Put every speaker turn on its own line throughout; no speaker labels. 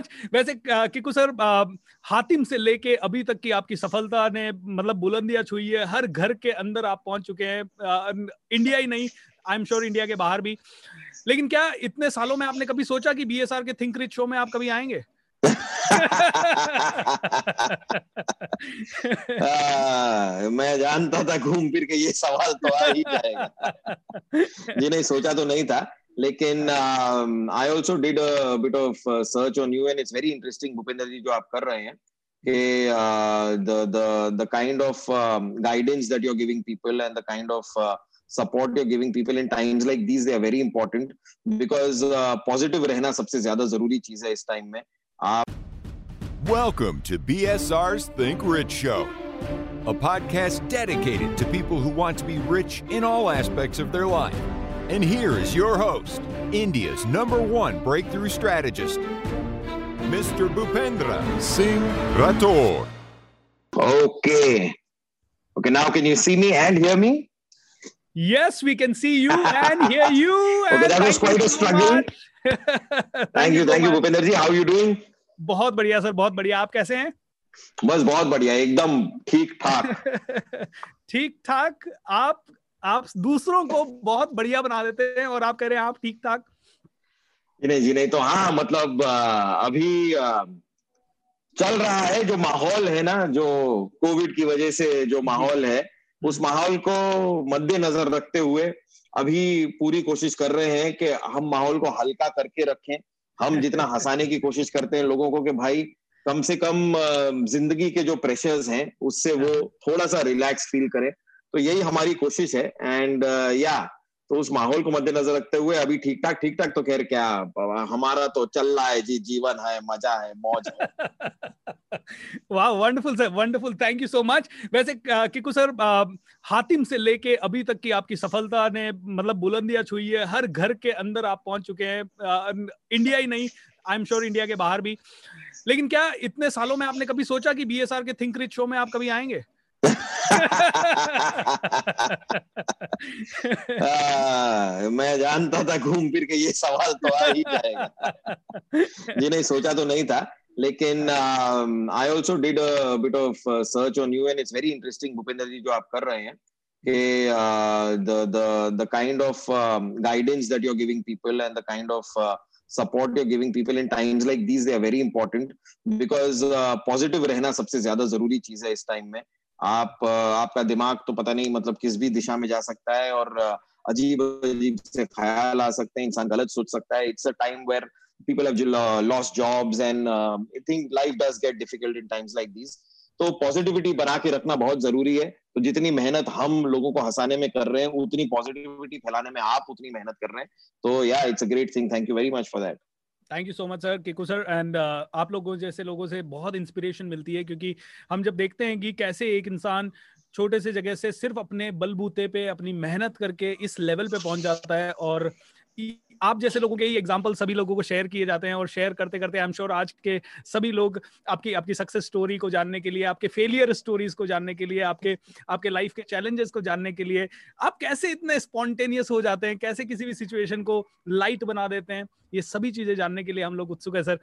Much वैसे Kiku sir Hatim से लेके अभी तक की आपकी सफलता ने मतलब बुलंदियाँ छुई है। हर घर के अंदर आप पहुँच चुके हैं। इंडिया ही नहीं आई एम श्योर इंडिया के बाहर भी। लेकिन क्या इतने सालों में आपने कभी सोचा कि बीएसआर के थिंक रिच शो में आप कभी आएँगे?
आ, मैं जानता था घूम फिर के ये सवाल तो आ ही जाएगा। जी नहीं सोचा तो नहीं था। लेकिन I also did bit of search on you and it's very interesting Bhupendra ji जो आप कर रहे हैं कि the the the kind of guidance that you are giving people and the kind of support you're giving people in times like these they are very important because uh, positive रहना सबसे ज्यादा जरूरी चीज है इस टाइम में आप
Welcome to BSR's Think Rich Show, a podcast dedicated to people who want to be rich in all aspects of their life. And here is your host, India's number one breakthrough strategist, Mr. Bhupendra Singh Rathore.
Okay. Okay, now can you see me and hear me?
Yes, we can see you and hear you.
okay, that was quite a struggle. thank you, thank you, Bhupender ji. How are you doing?
बहुत बढ़िया sir बहुत बढ़िया आप कैसे हैं
बस बहुत बढ़िया एकदम ठीक ठाक
ठीक ठाक आप आप दूसरों को बहुत बढ़िया बना देते हैं और आप कह रहे हैं आप ठीक ठाक
नहीं जी नहीं तो हाँ मतलब अभी चल रहा है जो माहौल है ना जो कोविड की वजह से जो माहौल है उस माहौल को मद्देनजर रखते हुए अभी पूरी कोशिश कर रहे हैं कि हम माहौल को हल्का करके रखें। हम जितना हंसाने की कोशिश करते हैं लोगों को कि भाई कम से कम ज़िंदगी के जो प्रेशर्स हैं उससे वो थोड़ा सा रिलैक्स फील करें। तो यही हमारी कोशिश है। एंड या तो उस माहौल को मद्देनजर रखते हुए अभी ठीक ठाक ठीक ठाक तो खैर क्या, हमारा तो चल रहा है जी, जीवन है, मज़ा है, मौज है।
वाह wonderful sir wonderful thank you so much वैसे किकू सर हातिम से लेके अभी तक की आपकी सफलता ने मतलब बुलंदियाँ छुई है, हर घर के अंदर आप पहुँच चुके हैं इंडिया ही नहीं आई एम श्योर इंडिया के बाहर भी। लेकिन क्या इतने सालों में आपने कभी सोचा कि बीएसआर के थिंक रिच शो में आप कभी आएँगे?
आ, मैं जानता था घूम फिर के ये सवाल तो आ ही जाएगा। जी नहीं सोचा तो नहीं था लेकिन I also did bit of search on you and it's very interesting Bhupendra ji जो आप कर रहे हैं कि the the the kind of guidance that you are giving people and the kind of you're giving people in times like these they are very important because uh, positive रहना सबसे ज़्यादा ज़रूरी चीज़ है इस टाइम में। आप आपका दिमाग तो पता नहीं मतलब किस भी दिशा में जा सकता है और अजीब अजीब से ख्याल आ सकते हैं इंसान गलत सोच सकता है। It's a time where have lost jobs and uh, I think life does get difficult in times like these. तो पॉजिटिविटी बना के रखना बहुत ज़रूरी है। तो जितनी मेहनत हम लोगों को हंसाने में कर रहे हैं उतनी पॉजिटिविटी फैलाने में आप उतनी मेहनत कर रहे हैं। तो या it's a great thing thank you very much for that
thank you so much sir Kiku sir and आप लोगों जैसे लोगों से बहुत इंस्पिरेशन मिलती है, क्योंकि हम जब देखते हैं कि कैसे एक इंसान छोटे से जगह से सिर्फ़ अपने बलबूते पे अपनी मेहनत करके इस लेवल पे पहुँच जाता है और आप जैसे लोगों के ही एग्ज़ाम्पल सभी लोगों को शेयर किए जाते हैं और शेयर करते करते आई एम श्योर आज के सभी लोग आपकी आपकी सक्सेस स्टोरी को जानने के लिए आपके फेलियर स्टोरीज को जानने के लिए आपके आपके लाइफ के चैलेंजेस को जानने के लिए आप कैसे इतने स्पॉन्टेनियस हो जाते हैं? कैसे किसी भी सिचुएशन को लाइट बना देते हैं? ये सभी चीज़ें जानने के लिए हम लोग उत्सुक है सर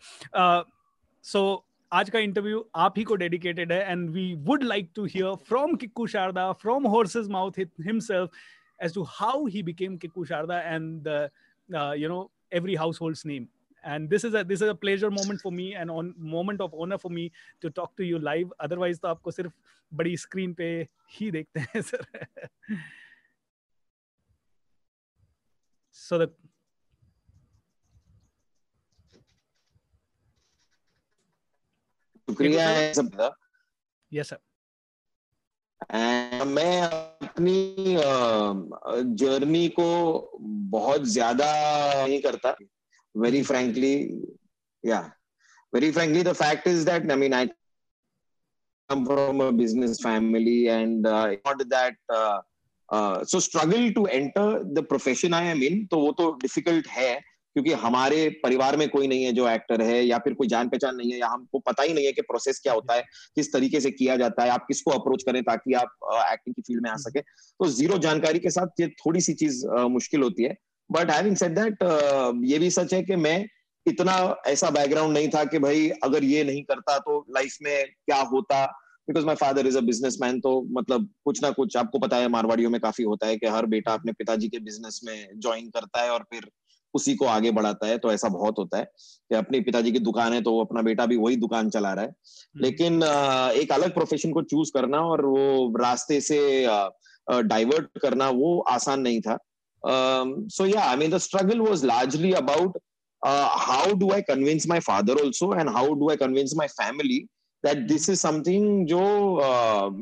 सो uh, आज का इंटरव्यू आप ही को डेडिकेटेड है and we would like to hear from Kiku Sharda from horse's mouth himself as to how he became Kiku Sharda and uh, you know every household's name and this is a this is a pleasure moment for me and on moment of honor for me to talk to you live otherwise तो आपको सिर्फ बड़ी screen पे ही देखते हैं sir so the
शुक्रिया है सब
यस सर
मैं अपनी जर्नी को बहुत ज़्यादा नहीं करता। वेरी फ्रेंकली या very frankly the fact is that I mean I come from business family and not that so struggle to enter the profession I am in तो वो तो डिफ़िकल्ट है। क्योंकि हमारे परिवार में कोई नहीं है जो एक्टर है या फिर कोई जान पहचान नहीं है या हमको पता ही नहीं है कि प्रोसेस क्या होता है किस तरीके से किया जाता है आप किसको अप्रोच करें ताकि आप एक्टिंग की फ़ील्ड में आ सके। तो ज़ीरो जानकारी के साथ ये थोड़ी सी चीज़ मुश्किल होती है। बट हैविंग सेड दैट ये भी सच है कि मैं इतना ऐसा बैकग्राउंड नहीं था कि भाई अगर ये नहीं करता तो लाइफ में क्या होता? Because my father is a businessman तो मतलब कुछ ना कुछ आपको पता है मारवाड़ियों में काफ़ी होता है कि हर बेटा अपने पिताजी के बिज़नेस में ज्वाइन करता है और फिर उसी को आगे बढ़ाता है तो ऐसा बहुत होता है कि अपने पिताजी की दुकान है तो वो अपना बेटा भी वही दुकान चला रहा है। हम्म। लेकिन एक अलग प्रोफेशन को चूज़ करना और वो रास्ते से डाइवर्ट करना वो आसान नहीं था। सो या I mean the struggle was largely about how do I convince my father also and how do I convince my family that this is something जो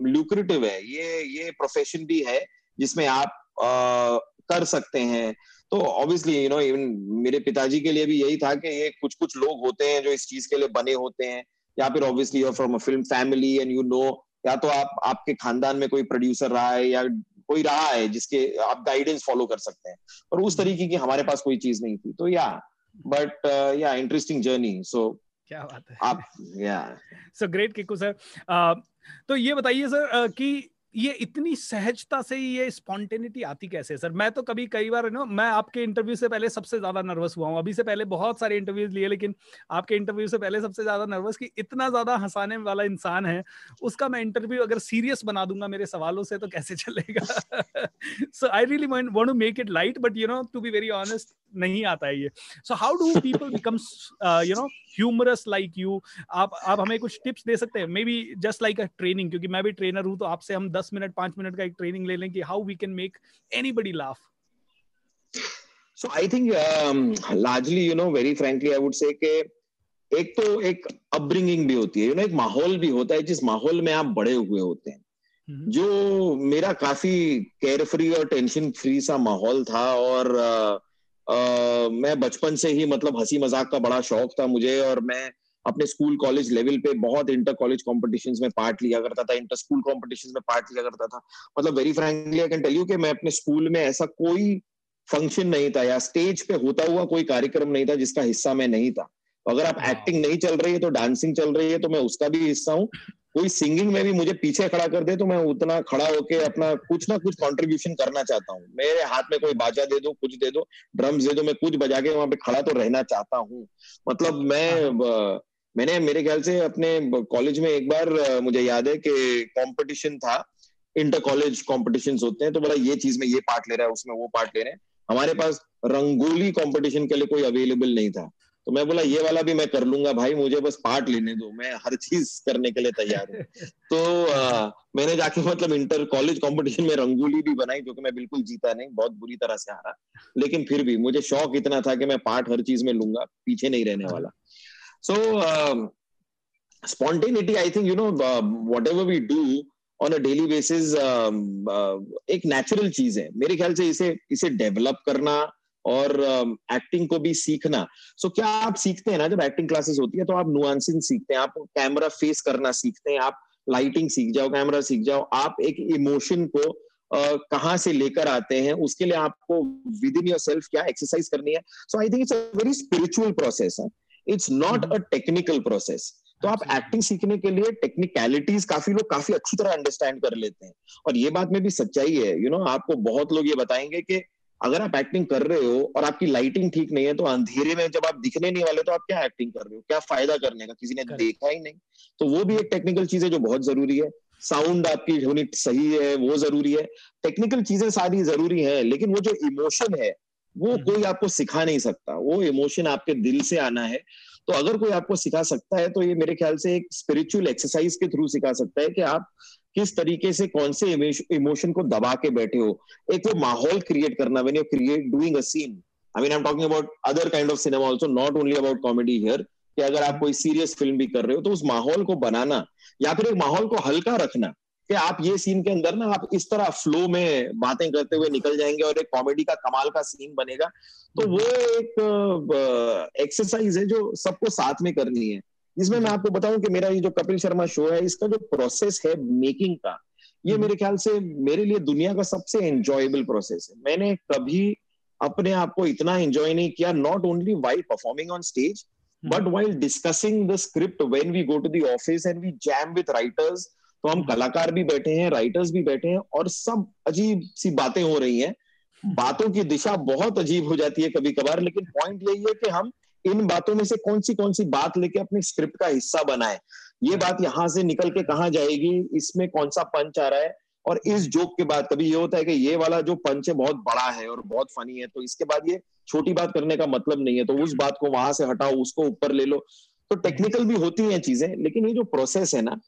ल्यूक्रेटिव uh, है। ये ये प्रोफेशन भी है जिसमें आप uh, कर सकते हैं। तो ऑब्वियसली यू नो इवन मेरे पिताजी के लिए भी यही था कि ये कुछ कुछ लोग होते हैं जो इस चीज़ के लिए बने होते हैं। या फिर obviously you're from a film family and you know या तो आप आपके खानदान में कोई प्रोड्यूसर रहा है या कोई रहा है जिसके आप गाइडेंस फॉलो कर सकते हैं। और उस तरीके की हमारे पास कोई चीज़ नहीं थी। तो या बट या इंटरेस्टिंग जर्नी सो
क्या बात है।
आप yeah.
So great Kiku sir तो ये बताइए सर कि ये इतनी सहजता से ये स्पॉन्टेनिटी आती कैसे सर? मैं तो कभी कई बार ना, मैं आपके इंटरव्यू से पहले सबसे ज़्यादा नर्वस हुआ हूँ। अभी से पहले बहुत सारे इंटरव्यूज़ लिए, लेकिन आपके इंटरव्यू से पहले सबसे ज़्यादा नर्वस कि इतना ज़्यादा हंसाने वाला इंसान है, उसका मैं इंटरव्यू अगर सीरियस बना दूँगा मेरे सवालों से तो कैसे चलेगा? So I really want to make it light but you know to be very honest नहीं आता है ये। So how do people become you know humorous like you आप आप हमें कुछ टिप्स दे सकते हैं? Maybe just like a training क्योंकि मैं भी ट्रेनर हूँ तो आपसे हम दस मिनट पाँच मिनट का एक ट्रेनिंग ले लें कि how we can make anybody laugh
so I think largely you know very frankly I would say एक तो एक अपब्रिंगिंग भी होती है यू नो एक माहौल भी होता है जिस माहौल में आप बड़े हुए होते हैं। हम्म। जो मेरा काफ़ी केयर फ्री और टेंशन फ्री सा माहौल था और uh, Uh, मैं बचपन से ही मतलब हँसी मज़ाक का बड़ा शौक था मुझे और मैं अपने स्कूल कॉलेज लेवल पे बहुत इंटर कॉलेज कॉम्पिटिशन में पार्ट लिया करता था इंटर स्कूल कॉम्पिटिशन में पार्ट लिया करता था। मतलब very frankly I can tell you कि मैं अपने स्कूल में ऐसा कोई फ़ंक्शन नहीं था या स्टेज पे होता हुआ कोई कार्यक्रम नहीं था जिसका हिस्सा मैं नहीं था। अगर आप एक्टिंग नहीं चल रही है तो डांसिंग चल रही है तो मैं उसका भी हिस्सा हूँ। कोई सिंगिंग में भी मुझे पीछे खड़ा कर दे तो मैं उतना खड़ा होके अपना कुछ ना कुछ कंट्रीब्यूशन करना चाहता हूँ। मेरे हाथ में कोई बाजा दे दो कुछ दे दो ड्रम्स दे दो मैं कुछ बजा के वहाँ पे खड़ा तो रहना चाहता हूँ। मतलब मैं हाँ। मैंने मेरे ख्याल से अपने कॉलेज में एक बार मुझे याद है कि कंपटीशन था इंटर कॉलेज कॉम्पिटिशन होते हैं तो बोला ये चीज़ में ये पार्ट ले रहा है उसमें वो पार्ट ले रहे हैं। हमारे पास रंगोली कंपटीशन के लिए कोई अवेलेबल नहीं था। तो मैं बोला ये वाला भी मैं कर लूँगा भाई मुझे बस पार्ट लेने दो मैं हर चीज़ करने के लिए तैयार हूँ। तो आ, मैंने जाके मतलब इंटर कॉलेज कंपटीशन में रंगोली भी बनाई जो कि मैं बिल्कुल जीता नहीं बहुत बुरी तरह से हारा। लेकिन फिर भी मुझे शौक इतना था कि मैं पार्ट हर चीज़ में लूँगा पीछे नहीं रहने वाला। So spontaneity I think you know whatever we do on a daily basis एक नेचुरल चीज़ है। मेरे ख्याल से इसे इसे डेवलप करना और एक्टिंग um, को भी सीखना। सो so, क्या आप सीखते हैं ना जब एक्टिंग क्लासेस होती है तो आप नुआंसिंग सीखते हैं आप कैमरा फेस करना सीखते हैं आप लाइटिंग सीख जाओ कैमरा सीख जाओ। आप एक इमोशन को uh, कहाँ से लेकर आते हैं उसके लिए आपको विद इन योर सेल्फ क्या एक्सरसाइज करनी है। So I think it's a very spiritual process है। It's not a technical process तो आप एक्टिंग सीखने के लिए टेक्निकलिटीज काफ़ी लोग काफ़ी अच्छी तरह अंडरस्टैंड कर लेते हैं। और ये बात में भी सच्चाई है यू you नो know, आपको बहुत लोग ये बताएँगे कि अगर आप एक्टिंग कर रहे हो और आपकी लाइटिंग ठीक नहीं है तो अंधेरे में जब आप दिखने नहीं वाले तो आप क्या एक्टिंग कर रहे हो? क्या फ़ायदा करने का? किसी ने देखा ही नहीं। तो वो भी एक टेक्निकल चीज़ है जो बहुत ज़रूरी है। साउंड आपकी होनी सही है वो ज़रूरी है। टेक्निकल चीज़ें सारी ज़रूरी है लेकिन वो जो इमोशन है वो हम्म। कोई आपको सिखा नहीं सकता। वो इमोशन आपके दिल से आना है। तो अगर कोई आपको सिखा सकता है तो ये मेरे ख्याल से एक स्पिरिचुअल एक्सरसाइज के थ्रू सिखा सकता है कि आप किस तरीके से कौन से इमोशन को दबा के बैठे हो। एक वो माहौल क्रिएट करना when you create doing a scene I mean I am talking about other kind of cinema also not only about comedy here कि अगर आप कोई सीरियस फ़िल्म भी कर रहे हो तो उस माहौल को बनाना, या फिर एक माहौल को हल्का रखना। कि आप ये सीन के अंदर ना आप इस तरह फ्लो में बातें करते हुए निकल जाएँगे और एक कॉमेडी का कमाल का सीन बनेगा। तो वो एक एक्सरसाइज है जो सबको साथ में करनी है। जिसमें मैं आपको बताऊँ कि मेरा ये जो कपिल शर्मा शो है इसका जो प्रोसेस है मेकिंग का ये हम्म। मेरे ख्याल से मेरे लिए दुनिया का सबसे एंजॉयबल प्रोसेस है। मैंने कभी अपने आप को इतना एंजॉय नहीं किया not only while performing on stage but while discussing the script when we go to the office and we jam with writers तो हम। कलाकार भी बैठे हैं राइटर्स भी बैठे हैं और सब अजीब सी बातें हो रही हैं। बातों की दिशा बहुत अजीब हो जाती है कभी कभार लेकिन पॉइंट यही है कि हम इन बातों में से कौन सी कौन सी बात लेके अपने स्क्रिप्ट का हिस्सा बनाए ये बात यहाँ से निकल के कहा जाएगी, इसमें कौन सा पंच आ रहा है और इस जोक के बाद कभी ये होता है कि ये वाला जो पंच है बहुत बड़ा है और बहुत फनी है तो इसके बाद ये छोटी बात करने का मतलब नहीं है तो उस बात को वहाँ से हटाओ, उसको ऊपर ले लो तो टेक्निकल भी होती हैं चीज़ें, लेकिन ये जो प्रोसेस है ना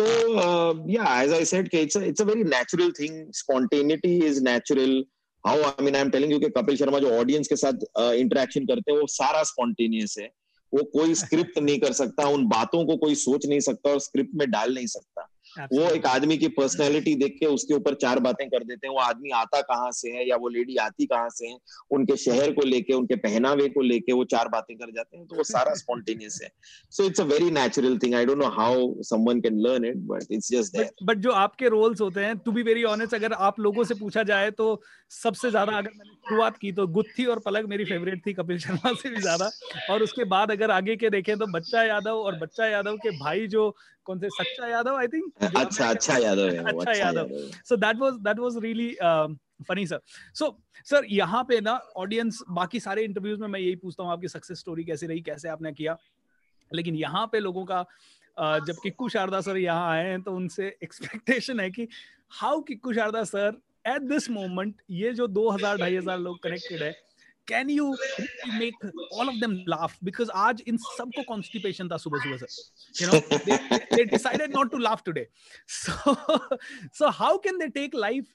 तो या as I said it's it's a very natural thing spontaneity is natural how I mean I am telling you कि कपिल शर्मा जो ऑडियंस के साथ इंटरेक्शन uh, करते हैं वो सारा स्पॉन्टेनियस है। वो कोई स्क्रिप्ट नहीं कर सकता उन बातों को कोई सोच नहीं सकता और स्क्रिप्ट में डाल नहीं सकता। वो एक आदमी की पर्सनैलिटी देख के उसके ऊपर चार बातें कर देते हैं। वो आदमी आता कहाँ से है या वो लेडी आती कहाँ से है उनके शहर को लेके उनके पहनावे को लेके वो चार बातें कर जाते हैं तो वो सारा स्पॉन्टेनियस है। So it's a very natural thing I don't know how someone can learn it but it's just there
but जो आपके रोल्स होते हैं टू बी वेरी ऑनेस्ट अगर आप लोगों से पूछा जाए तो सबसे ज़्यादा अगर मैंने शुरुआत की तो गुत्थी और पलक मेरी फेवरेट थी कपिल शर्मा से भी ज़्यादा। और उसके बाद अगर आगे के देखें तो बच्चा यादव और बच्चा यादव के भाई जो कौन से? सच्चा यादव आई थिंक
अच्छा अच्छा यादव है
अच्छा, अच्छा Yadav. So that was that was really funny sir so sir यहाँ पे ना ऑडियंस बाकी सारे इंटरव्यूज़ में मैं यही पूछता हूँ आपकी सक्सेस स्टोरी कैसे रही कैसे आपने किया? लेकिन यहाँ पे लोगों का जब किक्कू शारदा सर यहाँ आए हैं तो उनसे एक्सपेक्टेशन है कि how Kiku Sharda sir at this moment ये जो दो हज़ार ढाई हज़ार लोग कनेक्टेड है can you make all of them laugh because आज इन सबको कॉन्स्टिपेशन था सुबह सुबह sir you know they decided not to laugh today so so how can they take life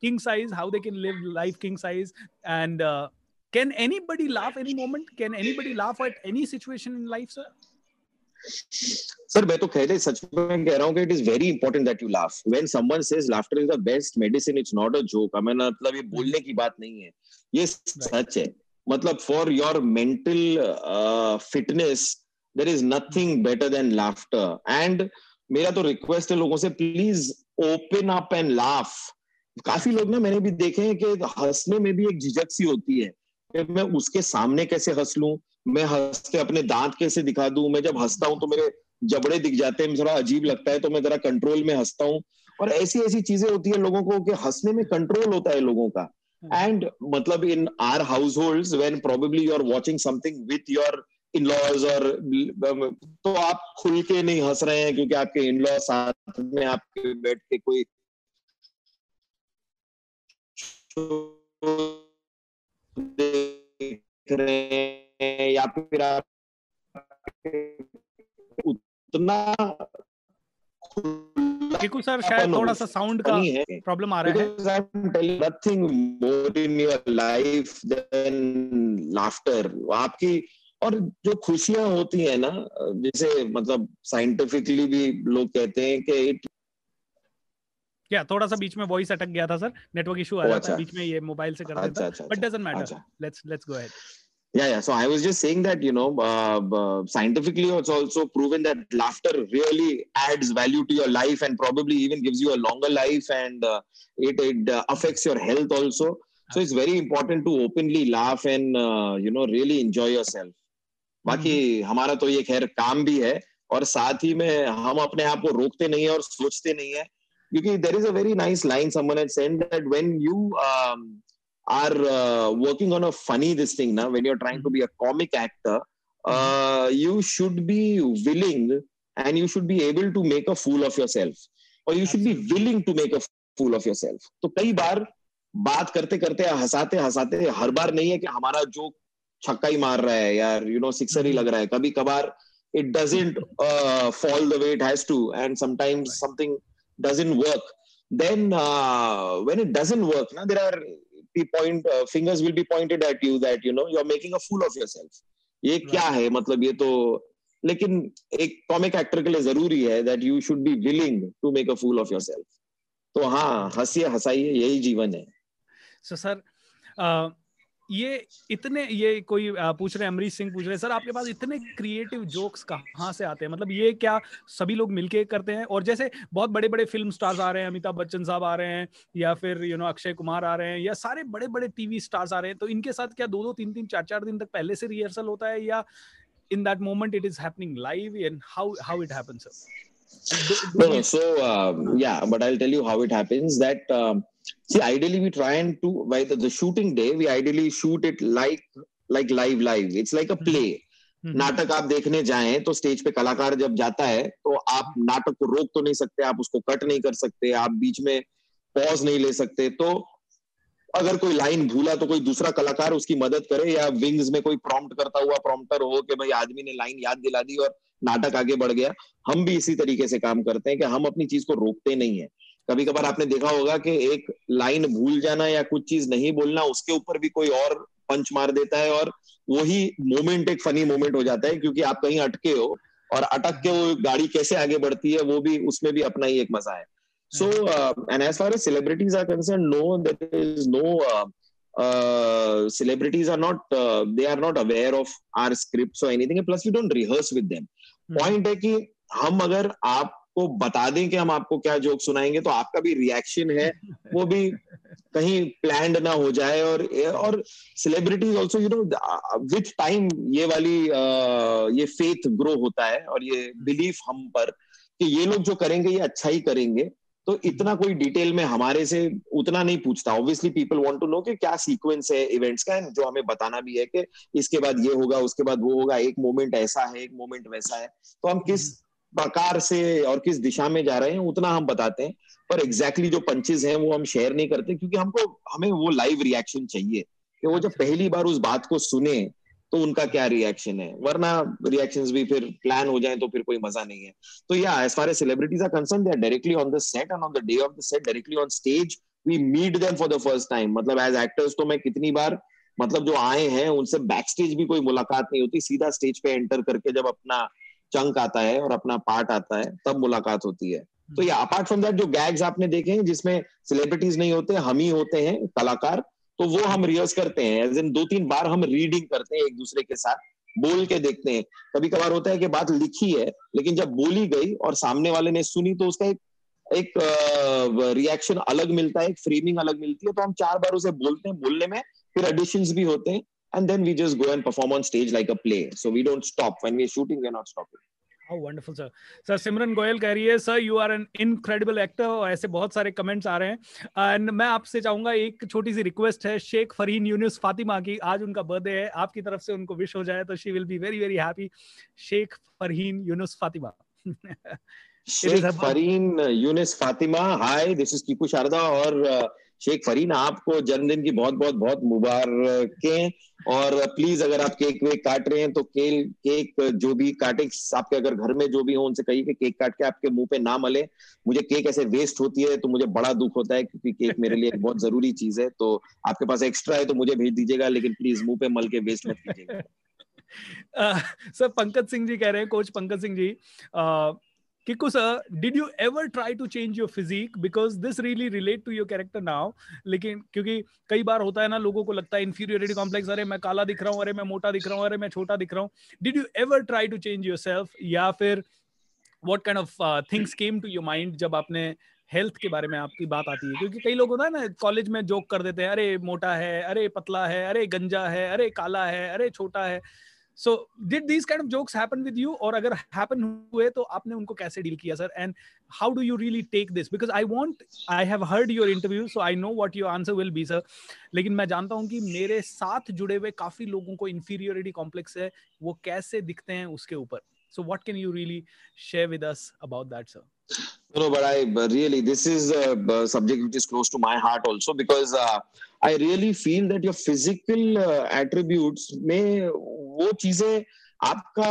king size? How they can live life king size? And uh, can anybody laugh any moment? Can anybody laugh at any situation in life sir?
Sir मैं तो कहते सच में कह रहा हूँ कि it is very important that you laugh when someone says laughter is the best medicine it's not a joke हमें मतलब ये बोलने की बात नहीं है। ये सच है। मतलब for your mental fitness there is nothing better than laughter and मेरा तो रिक्वेस्ट है लोगों से please open up and laugh काफ़ी लोग ना मैंने भी देखे हैं कि हंसने में भी एक झिझक सी होती है। कि मैं उसके सामने कैसे हंस लू? मैं हंस के अपने दांत कैसे दिखा दूँ? मैं जब हंसता हूँ तो मेरे जबड़े दिख जाते हैं थोड़ा अजीब लगता है तो मैं जरा कंट्रोल में हंसता हूँ। और ऐसी ऐसी चीज़ें होती है लोगों को कि हंसने में कंट्रोल होता है लोगों का। एंड मतलब in our household when probably you are watching something with your in laws और तो आप खुल के नहीं हंस रहे हैं क्योंकि आपके इन लॉ साथ में आपके बैठ के कोई देख रहे हैं या फिर आप उतना
किकू सर शायद थोड़ा सा साउंड का प्रॉब्लम आ रहा है।
Nothing more in your life than laughter आपकी और जो खुशियाँ होती है ना जैसे मतलब साइंटिफिकली भी लोग कहते हैं कि इट
क्या थोड़ा सा बीच में वॉइस अटक गया था सर नेटवर्क इशू आ रहा था अच्छा। बीच में ये मोबाइल से कर देता but doesn't matter let's let's go ahead
yeah yeah so i was just saying that you know uh, uh, scientifically it's also proven that laughter really adds value to your life and probably even gives you a longer life and uh, it, it uh, affects your health also so it's very important to openly laugh and uh, you know really enjoy yourself बाकी हमारा तो ये खैर काम भी है और साथ ही में हम अपने आप को रोकते नहीं है और सोचते नहीं है क्योंकि there is a very nice line someone had said that when you are uh, working on a funny this thing now when you're trying to be a comic actor uh, you should be willing and you should be able to make a fool of yourself or you should be willing to make a fool of yourself तो कई बार बात करते करते हंसाते हंसाते हर बार नहीं है कि हमारा जो छक्का ही मार रहा है यार यू नो सिक्सर ही लग रहा है कभी कभार it doesn't uh, fall the way it has to and sometimes right. something doesn't work then uh, when it doesn't work now there are be point uh, fingers will be pointed at you that you know you are making a fool of yourself ये right. क्या है मतलब ये तो लेकिन एक comic actor के लिए ज़रूरी है that you should be willing to make a fool of yourself तो हाँ हंसिए हंसाइए यही जीवन है
सो so, सर uh, ये इतने ये कोई पूछ रहे अमरीश सिंह पूछ रहे सर आपके पास इतने क्रिएटिव जोक्स कहाँ से आते हैं मतलब ये क्या सभी लोग मिलके करते हैं और जैसे बहुत बड़े बड़े फ़िल्म स्टार्स आ रहे हैं अमिताभ बच्चन साहब आ रहे हैं या फिर यू नो अक्षय कुमार आ रहे हैं या सारे बड़े बड़े टीवी स्टार्स आ रहे हैं तो इनके साथ क्या दो दो तीन तीन चार चार दिन तक पहले से रिहर्सल होता है या in that moment it is happening live and how how it happens sir
no, no. So um, yeah, but I'll tell you see, ideally we try and to by the, the shooting day, we ideally shoot it like like live live it's like a play नाटक आप देखने जाएँ तो stage पे कलाकार जब जाता है तो आप नाटक को रोक तो नहीं सकते आप उसको कट नहीं कर सकते आप बीच में पॉज नहीं ले सकते। तो अगर कोई लाइन भूला तो कोई दूसरा कलाकार उसकी मदद करे या विंग्स में कोई प्रॉम्प्ट करता हुआ प्रॉम्प्टर हो कि भाई आदमी ने लाइन याद दिला दी और नाटक आगे बढ़ गया हम भी इसी तरीके से काम करते हैं कि हम अपनी चीज़ को रोकते नहीं है। कभी कभार आपने देखा होगा कि एक लाइन भूल जाना या कुछ चीज़ नहीं बोलना उसके ऊपर भी कोई और पंच मार देता है और वही मोमेंट एक फनी मोमेंट हो जाता है क्योंकि आप कहीं अटके हो और अटक के वो गाड़ी कैसे आगे बढ़ती है वो भी उसमें भी अपना ही एक मज़ा है। So and as far as celebrities are concern no there is no celebrities are not uh, they are not aware of our scripts or anything. Plus we don't rehearse with them. Point है कि हम अगर आपको बता दें कि हम आपको क्या जोक सुनाएँगे तो आपका भी रिएक्शन है, वो भी कहीं प्लान ना हो जाए और और celebrities also you know with time ये वाली ये फेथ ग्रो होता है और ये बिलीफ हम पर कि ये लोग जो करेंगे, ये अच्छा ही करेंगे। तो इतना कोई डिटेल में हमारे से उतना नहीं पूछता। Obviously people want to know कि क्या सीक्वेंस है इवेंट्स का जो हमें बताना भी है कि इसके बाद ये होगा, उसके बाद वो होगा, एक मोमेंट ऐसा है, एक मोमेंट वैसा है। तो हम किस प्रकार से और किस दिशा में जा रहे हैं उतना हम बताते हैं। पर एग्जैक्टली exactly जो पंचेस हैं वो हम शेयर नहीं करते क्योंकि हमको हमें वो लाइव रिएक्शन चाहिए कि वो जब पहली बार उस बात को सुने तो उनका क्या रिएक्शन है? वरना रिएक्शंस भी फिर प्लान हो जाए तो फिर कोई मज़ा नहीं है। तो या as far as celebrities are concern they are directly on the set and on the day of the set directly on stage we meet them for the first time मतलब एज एक्टर्स तो मैं कितनी बार मतलब जो आए हैं उनसे बैक स्टेज भी कोई मुलाकात नहीं होती सीधा स्टेज पे एंटर करके जब अपना चंक आता है और अपना पार्ट आता है, तब मुलाकात होती है। तो ये अपार्ट फ्रॉम दैट जो गैग्स आपने देखे हैं, जिसमें सेलिब्रिटीज नहीं होते, हम ही होते हैं, कलाकार तो वो हम रिहर्स करते हैं। एज इन दो तीन बार हम रीडिंग करते हैं एक दूसरे के साथ, बोल के देखते हैं। कभी कभार होता है कि बात लिखी है, लेकिन जब बोली गई और सामने वाले ने सुनी तो उसका एक एक रिएक्शन अलग मिलता है, एक फ्रेमिंग अलग मिलती है तो हम चार बार उसे बोलते हैं। बोलने में फिर एडिशन भी होते हैं। And then we just go and perform on stage like a play. So we don't stop when we're shooting. We're not stopping.
How wonderful, sir. Sir, Simran Goyal कह रही है sir you are an incredible actor ऐसे बहुत सारे comments आ रहे हैं and मैं आपसे चाहूँगा एक छोटी सी रिक्वेस्ट है शेख फरीन यूनुस फातिमा की आज उनका बर्थडे है आपकी तरफ़ से उनको विश हो जाए तो she will be very very happy Sheikh Farheen Yunus Fatima
Sheikh Fareen Yunus Fatima hi this is Kiku Sharda और uh, शेख फरीन, आपको जन्मदिन की बहुत बहुत बहुत मुबारकें। और प्लीज़ अगर आप केक वेक काट रहे हैं तो केल केक जो भी काटे आपके अगर घर में जो भी हो, उनसे कहिए कि केक काट के आपके मुँह पे ना मले। मुझे केक ऐसे वेस्ट होती है तो मुझे बड़ा दुख होता है, क्योंकि केक मेरे लिए एक बहुत ज़रूरी चीज़ है। तो आपके पास एक्स्ट्रा है तो मुझे भेज दीजिएगा, लेकिन प्लीज़ मुँह पे मल के वेस्ट मत कीजिएगा।
सर, पंकज सिंह जी कह रहे हैं coach Pankaj Singh ji Kiku sir, did you ever try to change your physique because this really relate to your character now? लेकिन क्योंकि कई बार होता है ना लोगों को लगता है inferiority complex अरे मैं काला दिख रहा हूँ अरे मैं मोटा दिख रहा हूँ अरे मैं छोटा दिख रहा हूँ Did you ever try to change yourself या फिर what kind of uh, things came to your mind जब आपने हेल्थ के बारे में आपकी बात आती है क्योंकि कई लोग होता है ना कॉलेज में जोक कर देते हैं अरे मोटा है अरे पतला है अरे गंजा है अरे काला है अरे छोटा है so did these kind of jokes happen with you or agar happen हुए तो आपने उनको कैसे डील किया sir and how do you really take this because I want I have heard your interview so I know what your answer will be sir लेकिन मैं जानता हूँ कि मेरे साथ जुड़े हुए काफ़ी लोगों को inferiority complex है वो कैसे दिखते हैं उसके ऊपर so what can you really share with us about that sir
no but i really this is a subject which is close to my heart also because uh, I really feel that your physical uh, attributes में वो चीज़ें आपका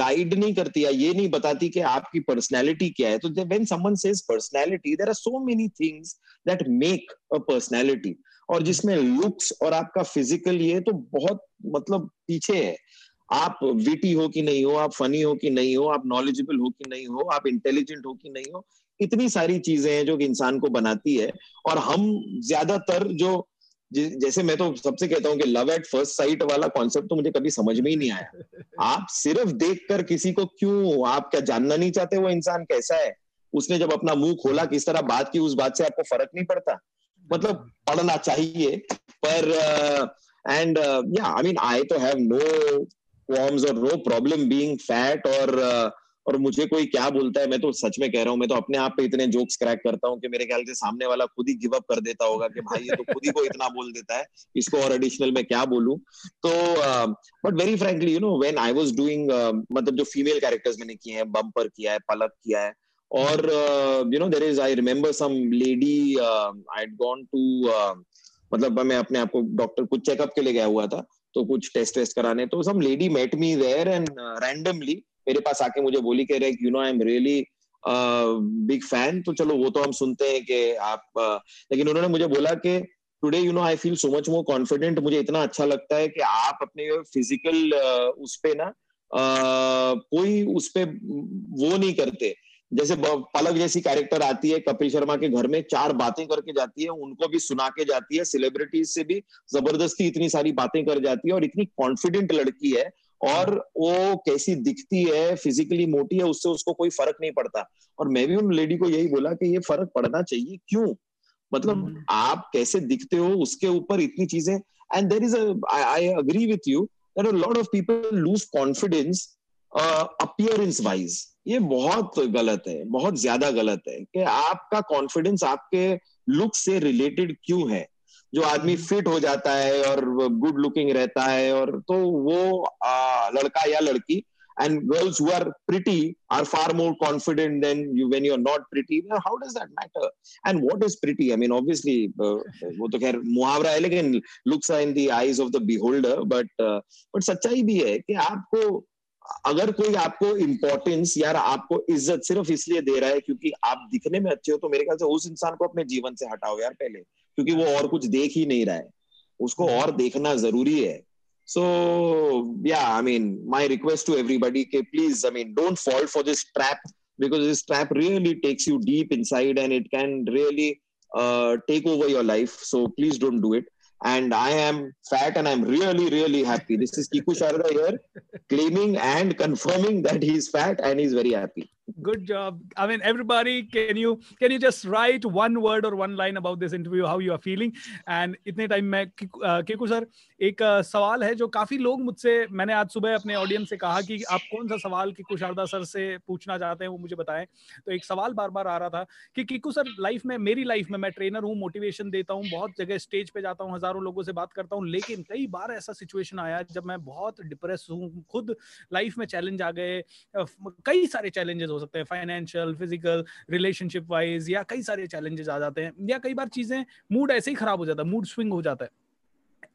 guide uh, नहीं करती या ये नहीं बताती कि आपकी पर्सनैलिटी क्या है। तो when someone says personality there are so many things that make a personality और जिसमें लुक्स और आपका फ़िज़िकल ये तो बहुत मतलब पीछे है। आप विटी हो कि नहीं हो आप फनी हो कि नहीं हो आप नॉलेजेबल हो कि नहीं हो आप इंटेलिजेंट हो कि नहीं हो इतनी सारी चीज़ें हैं जो कि इंसान को बनाती है। और हम ज़्यादातर जो जैसे मैं तो सबसे कहता हूँ कि लव एट फ़र्स्ट साइट वाला कॉन्सेप्ट तो मुझे कभी समझ में ही नहीं आया। आप सिर्फ़ देखकर किसी को क्यों आप क्या जानना नहीं चाहते वो इंसान कैसा है? उसने जब अपना मुँह खोला किस तरह बात की उस बात से आपको फ़र्क नहीं पड़ता। मतलब पढ़ना चाहिए पर and yeah I mean I तो हैव नो फॉर्म्स और नो प्रॉब्लम बीइंग फैट और और मुझे कोई क्या बोलता है? मैं तो सच में कह रहा हूँ, मैं तो अपने आप पे इतने जोक्स क्रैक करता हूँ कि मेरे ख्याल से सामने वाला खुद ही गिव अप कर देता होगा कि भाई ये तो खुद ही को इतना बोल देता है, इसको और एडिशनल में क्या बोलूँ? तो but very frankly you know when I was doing मतलब जो फीमेल कैरेक्टर्स मैंने किए हैं बम्पर किया है पलक किया है, और you know there is I remember some lady I gone to मतलब मैं अपने आप को डॉक्टर कुछ चेकअप के लिए गया हुआ था तो कुछ टेस्ट वेस्ट कराने। तो some lady met me there and randomly मेरे पास आके मुझे बोली कह रहे you know I am really big fan तो चलो वो तो हम सुनते हैं कि आप uh, लेकिन उन्होंने मुझे बोला कि today you know I feel so much more confident मुझे इतना अच्छा लगता है कि आप अपने फ़िज़िकल uh, उस पे ना uh, कोई उस पे वो नहीं करते. जैसे पलक जैसी कैरेक्टर आती है कपिल शर्मा के घर में चार बातें करके जाती है उनको भी सुना के जाती है सेलिब्रिटीज से भी ज़बरदस्ती इतनी सारी बातें कर जाती है और इतनी कॉन्फिडेंट लड़की है और वो कैसी दिखती है फिजिकली मोटी है उससे उसको कोई फ़र्क नहीं पड़ता। और मैं भी उन लेडी को यही बोला कि ये फ़र्क पड़ना चाहिए क्यों? मतलब हम्म। आप कैसे दिखते हो उसके ऊपर इतनी चीज़ें। And there is I agree with you lot of people lose confidence appearance wise ये बहुत गलत है बहुत ज़्यादा गलत है कि आपका कॉन्फिडेंस आपके लुक से रिलेटेड क्यों है? जो आदमी फिट हो जाता है और गुड लुकिंग रहता है और तो वो आ, लड़का या लड़की and girls who are pretty are far more confident than you when you are not pretty how does that matter and what is pretty I mean obviously वो तो खैर मुहावरा है लेकिन looks are in the eyes of the beholder but but सच्चाई भी है कि आपको अगर कोई आपको इंपॉर्टेंस यार आपको इज़्ज़त सिर्फ़ इसलिए दे रहा है क्योंकि आप दिखने में अच्छे हो तो मेरे ख्याल से उस इंसान को अपने जीवन से हटाओ यार पहले क्योंकि वो और कुछ देख ही नहीं रहा है। उसको और देखना ज़रूरी है। सो या I mean my request to everybody के please I mean don't fall for this trap because this trap really takes you deep in and it can really uh, take over your life. So please don't do it. And I am fat and I'm really, really happy. This is Kiku Sharda here claiming and confirming that he's fat and he's very happy.
Good job. I mean, everybody, can you can you just write one word or one line about this interview, how you are feeling? And इतने time में Kiku sir एक सवाल है जो काफ़ी लोग मुझसे मैंने आज सुबह अपने ऑडियंस से कहा कि आप कौन सा सवाल किकू शारदा सर से पूछना चाहते हैं वो मुझे बताएँ तो एक सवाल बार बार आ रहा था कि किकू सर लाइफ में मेरी लाइफ में मैं ट्रेनर हूँ मोटिवेशन देता हूँ बहुत जगह स्टेज पे जाता हूँ हज़ारों लोगों से बात करता हूँ लेकिन कई बार ऐसा सिचुएशन आया जब मैं बहुत डिप्रेस हूँ खुद लाइफ में चैलेंज आ गए कई सारे चैलेंजेस हो सकते हैं फाइनेंशियल फ़िज़िकल रिलेशनशिप वाइज या कई सारे चैलेंजेस आ जाते हैं या कई बार चीज़ें मूड ऐसे ही खराब हो जाता है मूड स्विंग हो जाता है।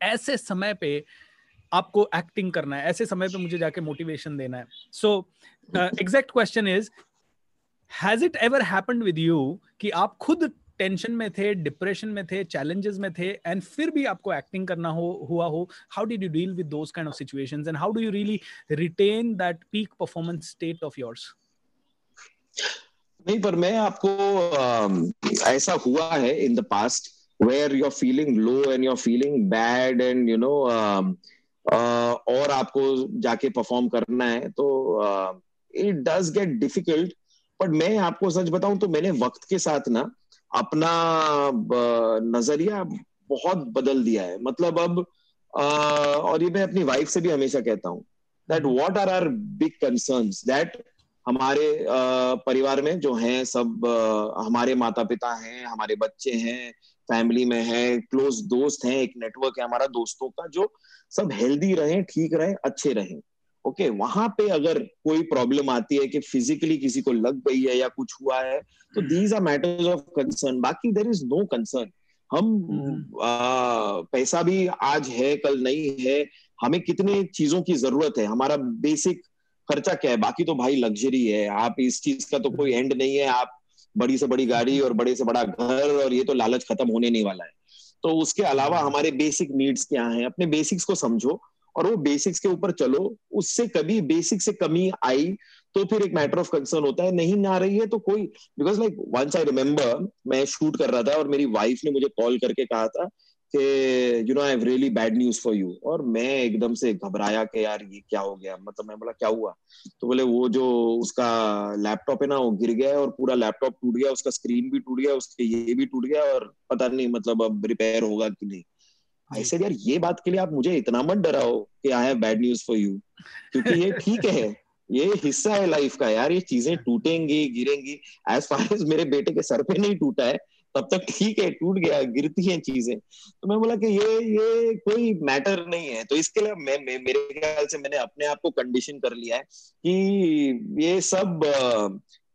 ऐसे समय पे आपको एक्टिंग करना है, ऐसे समय पे मुझे जाके मोटिवेशन देना है। So exact question is has it ever happened with you कि आप खुद टेंशन में थे डिप्रेशन में थे चैलेंजेस में थे एंड फिर भी आपको एक्टिंग करना हो, हुआ हो? How did you deal with those kind of situations and how do you really retain that peak performance state of yours
नहीं पर मैं आपको uh, ऐसा हुआ है in the past where you are feeling low and you are feeling bad and you know और आपको जाके परफॉर्म करना है तो it does get difficult but मैं आपको सच बताऊँ तो मैंने वक्त के साथ ना अपना नज़रिया बहुत बदल दिया है। मतलब अब और ये मैं अपनी वाइफ से भी हमेशा कहता हूँ that what are our big concern that हमारे परिवार में जो हैं सब हमारे माता पिता हैं हमारे बच्चे हैं फैमिली में है क्लोज दोस्त हैं एक नेटवर्क है हमारा दोस्तों का जो सब हेल्दी रहे ठीक रहे अच्छे रहे। ओके okay, वहाँ पे अगर कोई प्रॉब्लम आती है कि फिजिकली किसी को लग गई है या कुछ हुआ है तो these are matters of concern बाकी देर इज़ नो कंसर्न हम आ, पैसा भी आज है कल नहीं है हमें कितने चीज़ों की ज़रूरत है? हमारा बेसिक खर्चा क्या है? बाकी तो भाई लग्जरी है। आप इस चीज़ का तो कोई एंड नहीं है। आप बड़ी से बड़ी गाड़ी और बड़े से बड़ा घर और ये तो लालच खत्म होने नहीं वाला है। तो उसके अलावा हमारे बेसिक नीड्स क्या हैं? अपने बेसिक्स को समझो और वो बेसिक्स के ऊपर चलो। उससे कभी बेसिक से कमी आई तो फिर एक मैटर ऑफ़ कंसर्न होता है। नहीं ना रही है तो कोई because like once I remember मैं शूट कर रहा था और मेरी वाइफ ने मुझे कॉल करके कहा था कि you know I really bad news for you और मैं एकदम से घबराया कि यार ये क्या हो गया? मतलब मैं बोला क्या हुआ? तो बोले वो जो उसका लैपटॉप है ना वो गिर गया और पूरा लैपटॉप टूट गया उसका स्क्रीन भी टूट गया उसके ये भी टूट गया और पता नहीं मतलब अब रिपेयर होगा कि नहीं. ऐसे यार ये बात के लिए आप मुझे इतना मत डराओ कि I have bad news for you क्योंकि ये ठीक है ये हिस्सा है लाइफ का यार ये चीज़ें टूटेंगी गिरेंगी। एज फार एज मेरे बेटे के सर पे नहीं टूटा है तब तक ठीक है टूट गया गिरती हैं चीज़ें। तो मैं बोला कि ये ये कोई मैटर नहीं है। तो इसके लिए मैं, मैं मेरे ख्याल से मैंने अपने आप को कंडीशन कर लिया है कि ये सब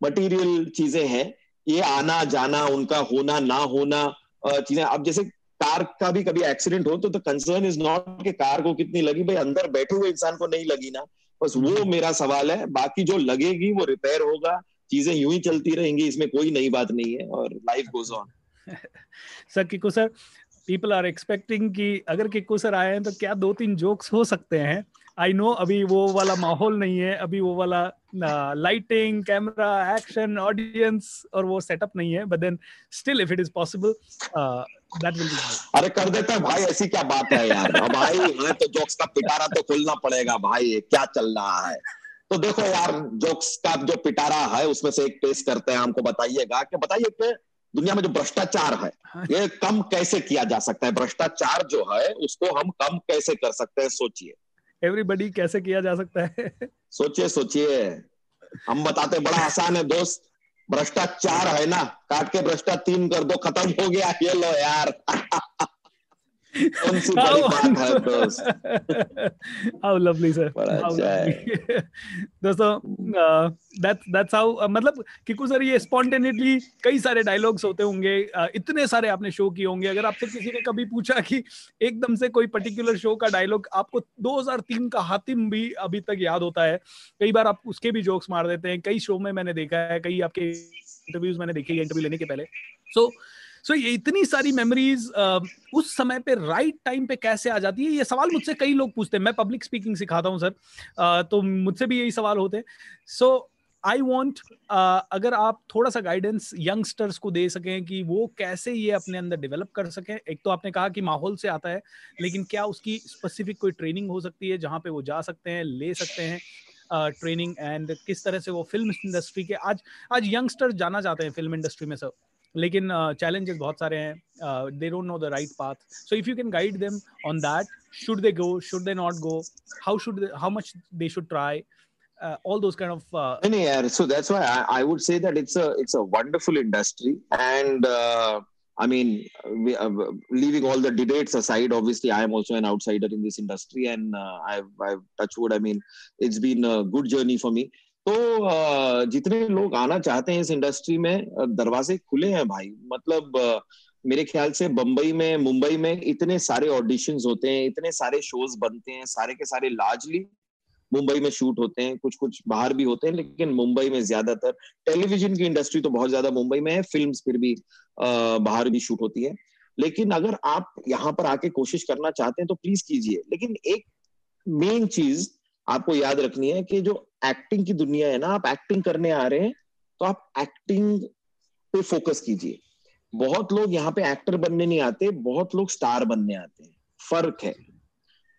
मटेरियल चीज़ें हैं। ये आना जाना उनका होना ना होना चीज़ें। अब जैसे कार का भी कभी एक्सीडेंट हो तो द कंसर्न इज़ नॉट कि कार को कितनी लगी। भाई अंदर बैठे हुए इंसान को नहीं लगी ना। बस वो हम्म। मेरा सवाल है। बाकी जो लगेगी वो रिपेयर होगा। चीज़ें यूँ ही चलती रहेंगी इसमें कोई नई बात नहीं है और life goes on
sir Kiku sir people are expecting कि अगर किको सर आए हैं तो क्या दो तीन जोक्स हो सकते हैं? आई नो अभी वो वाला माहौल नहीं है अभी वो वाला लाइटिंग कैमरा एक्शन ऑडियंस और वो सेटअप नहीं है but then still if it is possible that will be
अरे कर देता है भाई ऐसी क्या बात है यार? भाई मैं तो जोक्स का पिटारा तो खुलना पड़ेगा भाई क्या चल रहा है? तो देखो यार जोक्स का जो पिटारा है उसमें से एक पेश करते हैं हमको बताइएगा कि बताइए कि दुनिया में जो भ्रष्टाचार है हाँ। ये कम कैसे किया जा सकता है? भ्रष्टाचार जो है उसको हम कम कैसे कर सकते हैं सोचिए।
एवरीबडी कैसे किया जा सकता है?
सोचिए सोचिए। हम बताते बड़ा आसान है दोस्त। भ्रष्टाचार है ना काट के भ्रष्टा तीन कर दो खत्म हो गया ये लो यार।
how lovely sir. how lovely. दोस्तों दैट्स हाउ मतलब किकू सर ये स्पॉन्टेनियसली कई सारे डायलॉग्स होते होंगे। uh, इतने सारे आपने शो किए होंगे। अगर आपसे किसी ने कभी पूछा कि एकदम से कोई पर्टिकुलर शो का डायलॉग आपको 2003 का हातिम भी अभी तक याद होता है। कई बार आप उसके भी जोक्स मार देते हैं। कई शो में मैंने देखा है कई आपके इंटरव्यूज़ मैंने देखे इंटरव्यू लेने के पहले। सो so, सो ये इतनी सारी मेमोरीज उस समय पे राइट टाइम पे कैसे आ जाती है? ये सवाल मुझसे कई लोग पूछते हैं। मैं पब्लिक स्पीकिंग सिखाता हूँ सर तो मुझसे भी यही सवाल होते हैं। सो आई वॉन्ट अगर आप थोड़ा सा गाइडेंस यंगस्टर्स को दे सकें कि वो कैसे ये अपने अंदर डेवलप कर सकें। एक तो आपने कहा कि माहौल से आता है लेकिन क्या उसकी स्पेसिफिक कोई ट्रेनिंग हो सकती है जहाँ पे वो जा सकते हैं ले सकते हैं ट्रेनिंग uh, एंड किस तरह से वो फ़िल्म इंडस्ट्री के आज आज यंगस्टर जाना चाहते हैं फ़िल्म इंडस्ट्री में सर लेकिन चैलेंजेस uh, बहुत सारे हैं they don't know the right path so if you can guide them on that should they go should they not go how should how much they should try uh, all those kind of uh...
no, yeah, so that's why I, I, would say that it's a it's a wonderful industry and uh, i mean we, uh, leaving all the debates aside obviously i am also an outsider in this industry and uh, i've i've touched wood i mean it's been a good journey for me तो जितने लोग आना चाहते हैं इस industry में दरवाजे खुले हैं भाई। मतलब मेरे ख्याल से बंबई में, मुंबई में इतने सारे ऑडिशन होते हैं, इतने सारे शोज़ बनते हैं, सारे के सारे लार्जली मुंबई में शूट होते हैं कुछ कुछ बाहर भी होते हैं, लेकिन मुंबई में ज़्यादातर टेलीविज़न की इंडस्ट्री तो बहुत ज़्यादा मुंबई में है फ़िल्म फिर भी बाहर भी शूट होती है। लेकिन अगर आप यहाँ पर आके कोशिश करना चाहते हैं तो प्लीज़ कीजिए। लेकिन एक मेन चीज़ आपको याद रखनी है कि जो एक्टिंग की दुनिया है ना, आप एक्टिंग करने आ रहे हैं तो आप एक्टिंग पे फोकस कीजिए। बहुत लोग यहाँ पे एक्टर बनने नहीं आते, बहुत लोग स्टार बनने आते हैं। फ़र्क है।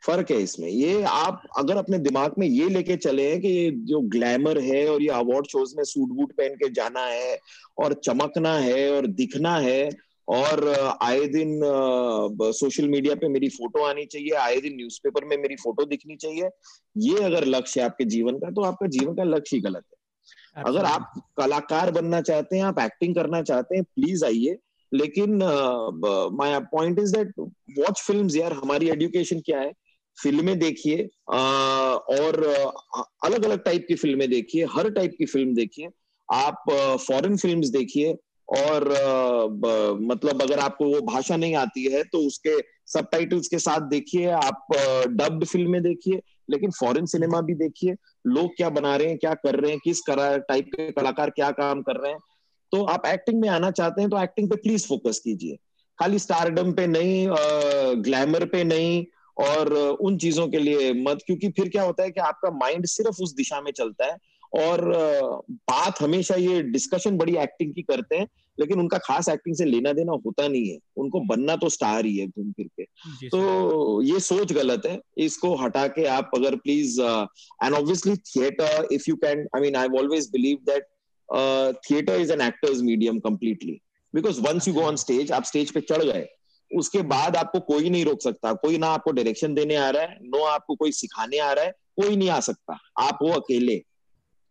फ़र्क है इसमें। ये आप अगर अपने दिमाग में ये लेके चले हैं कि ये जो ग्लैमर है और ये अवार्ड शोज़ में सूट बूट पहन के जाना है और चमकना है और दिखना है और आए दिन सोशल मीडिया पे मेरी फ़ोटो आनी चाहिए आए दिन न्यूज़पेपर में मेरी फ़ोटो दिखनी चाहिए। ये अगर लक्ष्य है आपके जीवन का तो आपका जीवन का लक्ष्य ही गलत है। अगर आप कलाकार बनना चाहते हैं आप एक्टिंग करना चाहते हैं प्लीज़ आइए। लेकिन my point is that watch films यार हमारी एजुकेशन क्या है? फ़िल्में देखिए और अलग अलग टाइप की फ़िल्में देखिए हर टाइप की फ़िल्म देखिए। आप फॉरेन फिल्म्स देखिए और आ, मतलब अगर आपको वो भाषा नहीं आती है तो उसके सब के साथ देखिए आप डब्ड फ़िल्में देखिए लेकिन फॉरेन सिनेमा भी देखिए लोग क्या बना रहे हैं क्या कर रहे हैं किस टाइप के कलाकार क्या काम कर रहे हैं। तो आप एक्टिंग में आना चाहते हैं तो एक्टिंग पे प्लीज़ फोकस कीजिए। खाली स्टारडम पे नहीं ग्लैमर पे नहीं और उन चीज़ों के लिए मत क्योंकि फिर क्या होता है कि आपका माइंड सिर्फ़ उस दिशा में चलता है और बात हमेशा ये डिस्कशन बड़ी एक्टिंग की करते हैं लेकिन उनका खास एक्टिंग से लेना देना होता नहीं है। उनको बनना तो स्टार ही है घूम फिर के। तो ये सोच गलत है। इसको हटा के आप अगर please and obviously theatre if you can I mean I always believe that theatre is an actor's medium completely because once you go on stage आप स्टेज पे चढ़ गए। उसके बाद आपको कोई नहीं रोक सकता। कोई ना आपको डायरेक्शन देने आ रहा है नो आपको कोई सिखाने आ रहा है कोई नहीं आ सकता। आप हो अकेले।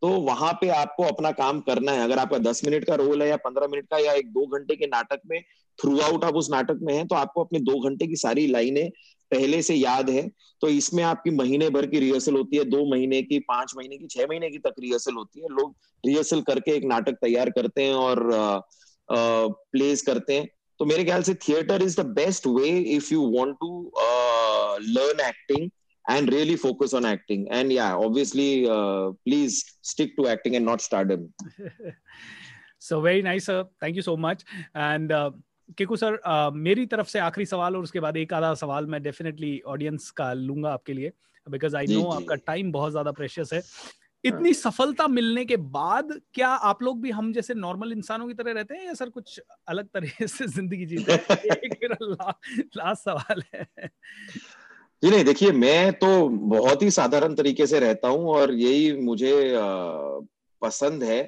तो वहाँ पे आपको अपना काम करना है। अगर आपका दस मिनट का रोल है या पंद्रह मिनट का या एक दो घंटे के नाटक में थ्रू आउट आप उस नाटक में हैं तो आपको अपने दो घंटे की सारी लाइनें पहले से याद है। तो इसमें आपकी महीने भर की रिहर्सल होती है। दो महीने की, पाँच महीने की, छह महीने की तक रिहर्सल होती है। लोग रिहर्सल करके एक नाटक तैयार करते हैं और प्लेस करते हैं। तो मेरे ख्याल से theatre is the best way if you want to learn acting and really focus on acting. And yeah obviously uh, please stick to acting and not stardom
so very nice sir. Thank you so much. And uh, Kiku sir uh, मेरी तरफ़ से आखिरी सवाल और उसके बाद एक आधा सवाल मैं डेफिनेटली ऑडियंस का लूँगा आपके लिए बिकॉज़ आई नो आपका टाइम बहुत ज़्यादा प्रेशियस है। इतनी हाँ। सफलता मिलने के बाद क्या आप लोग भी हम जैसे नॉर्मल इंसानों की तरह रहते हैं या सर कुछ अलग तरीके से ज़िंदगी जीते हैं? लास्ट सवाल है।
जी नहीं देखिए मैं तो बहुत ही साधारण तरीके से रहता हूँ और यही मुझे पसंद है।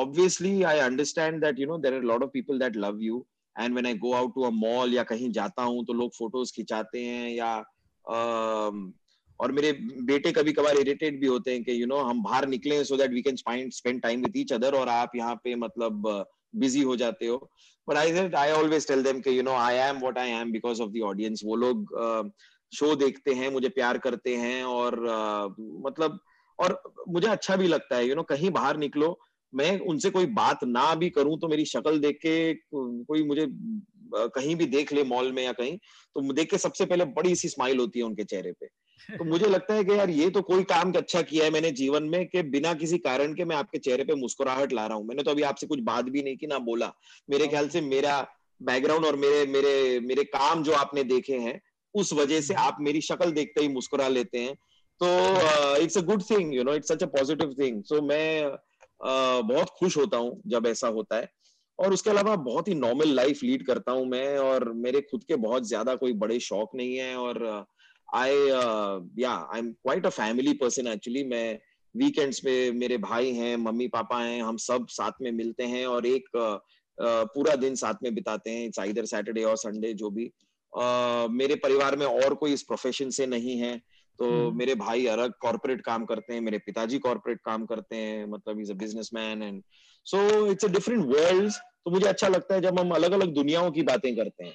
Obviously I understand that you know there are lot of people that love you and when I go out to a mall या कहीं जाता हूँ तो लोग फ़ोटोज़ खिंचाते हैं या uh, और मेरे बेटे कभी कभार इरिटेट भी होते हैं कि यू नो हम बाहर निकले so that we can spend time with each other और आप यहाँ पे मतलब बिज़ी हो जाते हो। But I said I always tell them कि you know I am what I am because of the audience वो लोग शो देखते हैं, मुझे प्यार करते हैं और मतलब और मुझे अच्छा भी लगता है। यू नो कहीं बाहर निकलो, मैं उनसे कोई बात ना भी करूँ तो मेरी शक्ल देख के, कोई मुझे कहीं भी देख ले मॉल में या कहीं तो देख के सबसे पहले बड़ी सी स्माइल होती है उनके चेहरे पे। तो मुझे लगता है कि यार ये तो कोई काम अच्छा किया है मैंने जीवन में कि बिना किसी कारण के मैं आपके चेहरे पे मुस्कुराहट ला रहा हूँ। मैंने तो अभी आपसे कुछ बात भी नहीं की ना बोला। मेरे ख्याल से मेरा बैकग्राउंड और मेरे मेरे मेरे काम जो आपने देखे हैं उस वजह से आप मेरी शक्ल देखते ही मुस्कुरा लेते हैं। तो it's a good thing you know it's such a positive thing so मैं uh, बहुत खुश होता हूँ जब ऐसा होता है। और उसके अलावा बहुत ही नॉर्मल लाइफ लीड करता हूँ मैं और मेरे खुद के बहुत ज़्यादा कोई बड़े शौक नहीं है और uh, आई या I am quite a family person actually मैं वीकेंड्स पे मेरे भाई हैं मम्मी पापा हैं हम सब साथ में मिलते हैं और एक uh, uh, पूरा दिन साथ में बिताते हैं। इट्स आइदर सैटरडे और संडे जो भी। Uh, मेरे परिवार में और कोई इस प्रोफेशन से नहीं है। तो hmm. मेरे भाई अलग कॉर्पोरेट काम करते हैं मेरे पिताजी कॉर्पोरेट काम करते हैं मतलब is a businessman and so it's a different world तो मुझे अच्छा लगता है जब हम अलग अलग दुनियाओं की बातें करते हैं।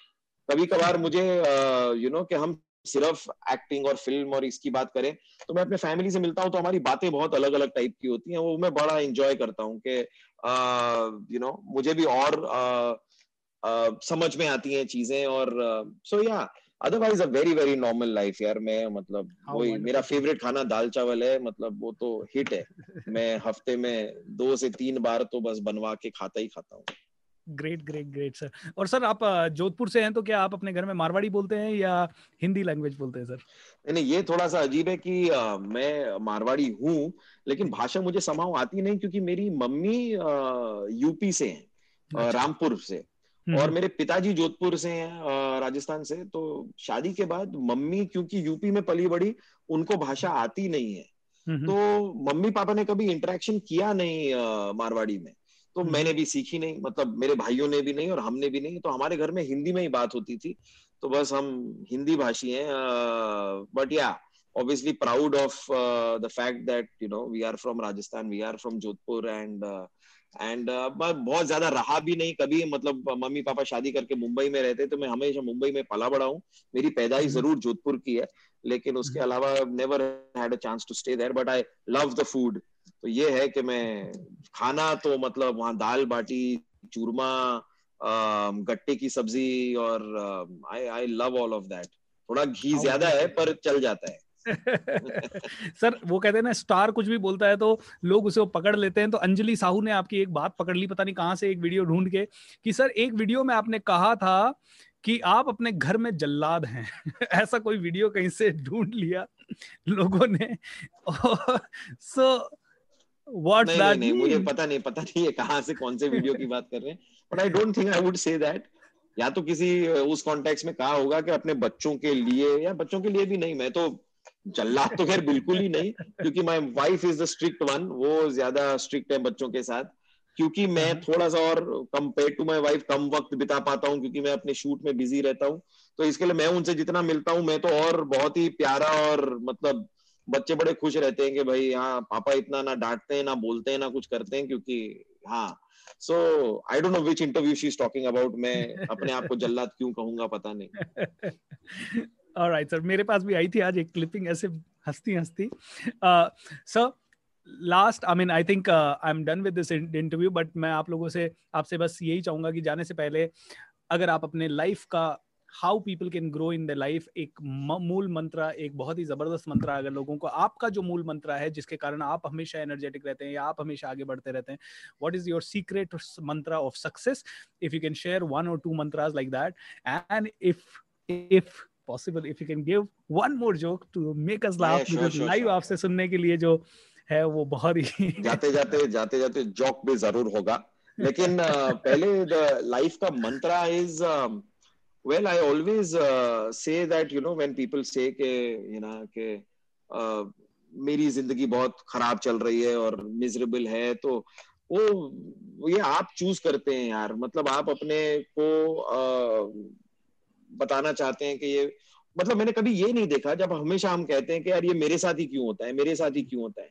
कभी कभार मुझे you uh, know you know, कि हम सिर्फ़ एक्टिंग और फ़िल्म और इसकी बात करें तो मैं अपने फैमिली से मिलता हूँ तो हमारी बातें बहुत अलग अलग टाइप की होती हैं। वो मैं बड़ा इंजॉय करता हूँ कि यू नो मुझे भी और आ, आ, समझ में आती हैं चीज़ें और सो या otherwise a very very normal life यार। मैं मतलब वही मेरा फेवरेट खाना दाल चावल है मतलब वो तो हिट है। मैं हफ़्ते में दो से तीन बार तो बस बनवा के खाता ही खाता हूँ।
ग्रेट ग्रेट ग्रेट सर और सर आप जोधपुर से हैं तो क्या आप अपने घर में मारवाड़ी बोलते हैं या हिंदी लैंग्वेज बोलते हैं सर?
नहीं ये थोड़ा सा अजीब है कि आ, मैं मारवाड़ी हूँ लेकिन भाषा मुझे समाव आती नहीं क्योंकि मेरी मम्मी आ, यूपी से है अच्छा। रामपुर से। हम्म, और हम्म। मेरे पिताजी जोधपुर से हैं राजस्थान से तो शादी के बाद मम्मी क्योंकि यूपी में पली बड़ी उनको भाषा आती नहीं है। हम्म, तो मम्मी पापा ने कभी इंटरेक्शन किया नहीं मारवाड़ी में। तो हम्म। मैंने भी सीखी नहीं मतलब मेरे भाइयों ने भी नहीं और हमने भी नहीं तो हमारे घर में हिंदी में ही बात होती थी तो बस हम हिंदी भाषी हैं बट या obviously proud of uh, the fact that you know we are from Rajasthan we are from Jodhpur and uh, and uh, बहुत ज़्यादा रहा भी नहीं कभी मतलब मम्मी पापा शादी करके मुंबई में रहते तो मैं हमेशा मुंबई में पला बड़ा हूँ मेरी पैदाइश हम्म। ज़रूर जोधपुर की है लेकिन उसके हम्म। अलावा never had a chance to stay there but I love the food तो ये है कि मैं खाना तो मतलब वहाँ दाल बाटी चूरमा गट्टे की सब्ज़ी और I I love all of that थोड़ा घी ज़्यादा है पर चल जाता है।
सर वो कहते हैं ना स्टार कुछ भी बोलता है तो लोग उसे पकड़ लेते हैं। तो अंजलि साहू ने आपकी एक बात पकड़ ली पता नहीं कहाँ से एक वीडियो ढूंढ के कि सर एक वीडियो में आपने कहा था कि आप अपने घर में जल्लाद हैं। ऐसा कोई वीडियो कहीं से ढूंढ लिया लोगों ने? सो
व्हाट दैट नहीं, नहीं मुझे पता नहीं पता नहीं है कहाँ से कौन से वीडियो की बात कर रहे हैं but I don't think I would say that या तो किसी उस कॉन्टेक्स्ट में कहा होगा कि अपने बच्चों के लिए या बच्चों के लिए भी नहीं मैं तो जल्लाद तो खैर बिल्कुल ही नहीं क्योंकि my wife is the strict one वो ज़्यादा स्ट्रिक्ट है बच्चों के साथ क्योंकि मैं हम्म। थोड़ा सा और कंपेयर टू माय वाइफ कम वक्त बिता पाता हूँ क्योंकि मैं अपने शूट में बिज़ी रहता हूँ तो इसके लिए मैं उनसे जितना मिलता हूँ मैं तो और बहुत ही प्यारा और मतलब बच्चे बड़े खुश रहते हैं कि भाई हाँ पापा इतना ना डांटते हैं, ना बोलते हैं, ना कुछ करते हैं क्योंकि हाँ। So I don't know which interview she is talking about मैं अपने आप को जल्लाद क्यों कहूँगा, पता नहीं।
ऑलराइट सर मेरे पास भी आई थी आज एक क्लिपिंग ऐसे हंसती हंसती sir last I mean I think I am done with this interview but मैं आप लोगों से, आपसे बस यही चाहूँगा कि जाने से पहले, अगर आप अपने लाइफ का how people can grow in the life एक मूल मंत्र एक बहुत ही ज़बरदस्त मंत्र अगर लोगों को। आपका जो मूल मंत्र है जिसके कारण आप हमेशा एनर्जेटिक रहते हैं या आप हमेशा आगे बढ़ते रहते हैं what is your secret mantra of success if you can share one और two mantras like that and if if possible if you can give one more joke to make us laugh live आपसे सुनने के लिए जो है वो बहुत ही
जाते जाते जाते जाते जोक भी ज़रूर होगा। लेकिन पहले लाइफ का मंत्र is well i always uh, say that you know when people say के you know के uh, मेरी ज़िंदगी बहुत खराब चल रही है और मिजरेबल है तो वो ये आप चूज़ करते हैं यार। मतलब आप अपने को आ, बताना चाहते हैं कि ये मतलब मैंने कभी ये नहीं देखा जब हमेशा हम कहते हैं कि यार ये मेरे साथ ही क्यों होता है मेरे साथ ही क्यों होता है।